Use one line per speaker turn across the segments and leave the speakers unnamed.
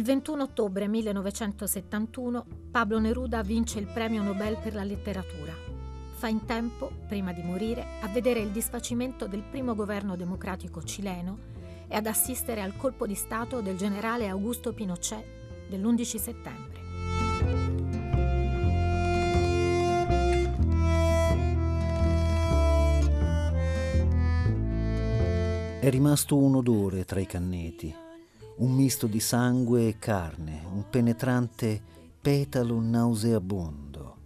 Il 21 ottobre 1971 Pablo Neruda vince il premio Nobel per la letteratura. Fa in tempo, prima di morire, a vedere il disfacimento del primo governo democratico cileno e ad assistere al colpo di Stato del generale Augusto Pinochet dell'11 settembre.
È rimasto un odore tra i canneti, un misto di sangue e carne, un penetrante petalo nauseabondo.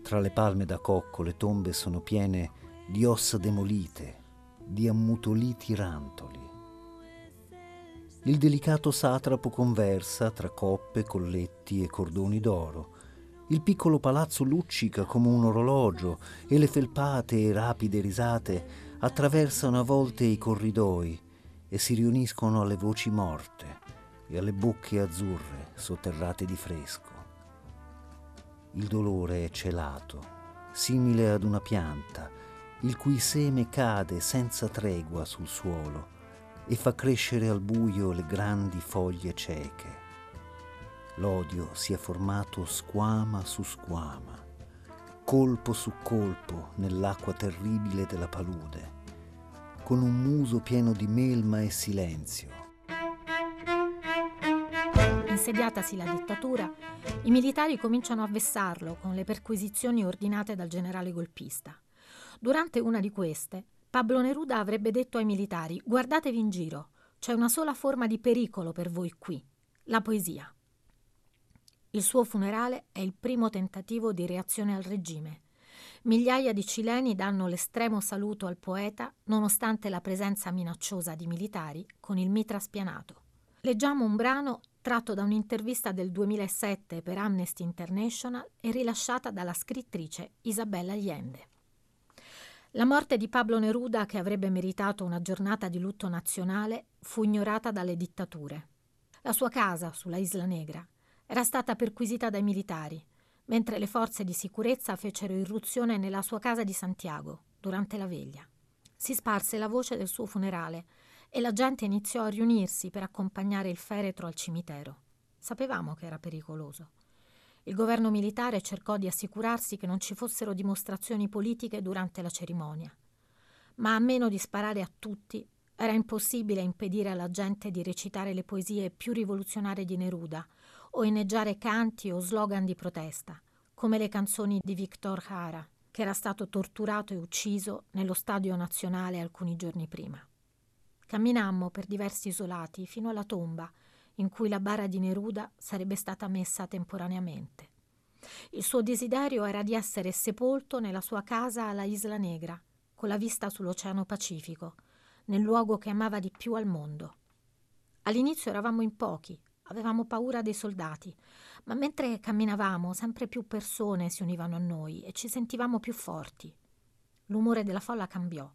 Tra le palme da cocco le tombe sono piene di ossa demolite, di ammutoliti rantoli. Il delicato satrapo conversa tra coppe, colletti e cordoni d'oro. Il piccolo palazzo luccica come un orologio e le felpate e rapide risate attraversano a volte i corridoi e si riuniscono alle voci morte e alle bocche azzurre sotterrate di fresco. Il dolore è celato, simile ad una pianta, il cui seme cade senza tregua sul suolo e fa crescere al buio le grandi foglie cieche. L'odio si è formato squama su squama colpo su colpo nell'acqua terribile della palude, con un muso pieno di melma e silenzio.
Insediatasi la dittatura, i militari cominciano a vessarlo con le perquisizioni ordinate dal generale golpista. Durante una di queste, Pablo Neruda avrebbe detto ai militari: Guardatevi in giro, c'è una sola forma di pericolo per voi qui, la poesia. Il suo funerale è il primo tentativo di reazione al regime. Migliaia di cileni danno l'estremo saluto al poeta nonostante la presenza minacciosa di militari con il mitra spianato. Leggiamo un brano tratto da un'intervista del 2007 per Amnesty International e rilasciata dalla scrittrice Isabella Allende. La morte di Pablo Neruda, che avrebbe meritato una giornata di lutto nazionale, fu ignorata dalle dittature. La sua casa, sulla Isla Negra, era stata perquisita dai militari, mentre le forze di sicurezza fecero irruzione nella sua casa di Santiago durante la veglia. Si sparse la voce del suo funerale e la gente iniziò a riunirsi per accompagnare il feretro al cimitero. Sapevamo che era pericoloso. Il governo militare cercò di assicurarsi che non ci fossero dimostrazioni politiche durante la cerimonia. Ma a meno di sparare a tutti, era impossibile impedire alla gente di recitare le poesie più rivoluzionarie di Neruda o inneggiare canti o slogan di protesta, come le canzoni di Victor Jara, che era stato torturato e ucciso nello Stadio Nazionale alcuni giorni prima. Camminammo per diversi isolati fino alla tomba in cui la bara di Neruda sarebbe stata messa temporaneamente. Il suo desiderio era di essere sepolto nella sua casa alla Isla Negra, con la vista sull'Oceano Pacifico, nel luogo che amava di più al mondo. All'inizio eravamo in pochi, Avevamo paura dei soldati, ma mentre camminavamo sempre più persone si univano a noi e ci sentivamo più forti. L'umore della folla cambiò.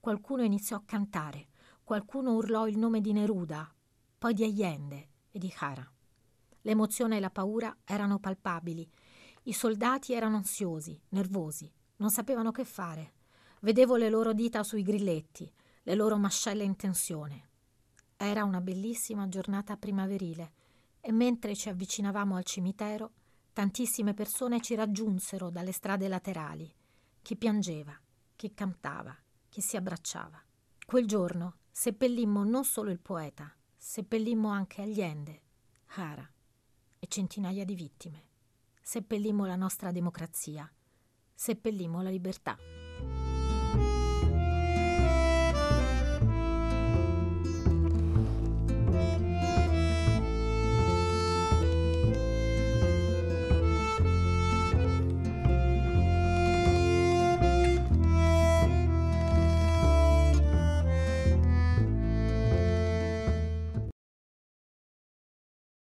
Qualcuno iniziò a cantare, qualcuno urlò il nome di Neruda, poi di Allende e di Jara. L'emozione e la paura erano palpabili. I soldati erano ansiosi, nervosi, non sapevano che fare. Vedevo le loro dita sui grilletti, le loro mascelle in tensione. Era una bellissima giornata primaverile e mentre ci avvicinavamo al cimitero, tantissime persone ci raggiunsero dalle strade laterali. Chi piangeva, chi cantava, chi si abbracciava. Quel giorno seppellimmo non solo il poeta, seppellimmo anche Allende, Hara e centinaia di vittime. Seppellimmo la nostra democrazia, seppellimmo la libertà.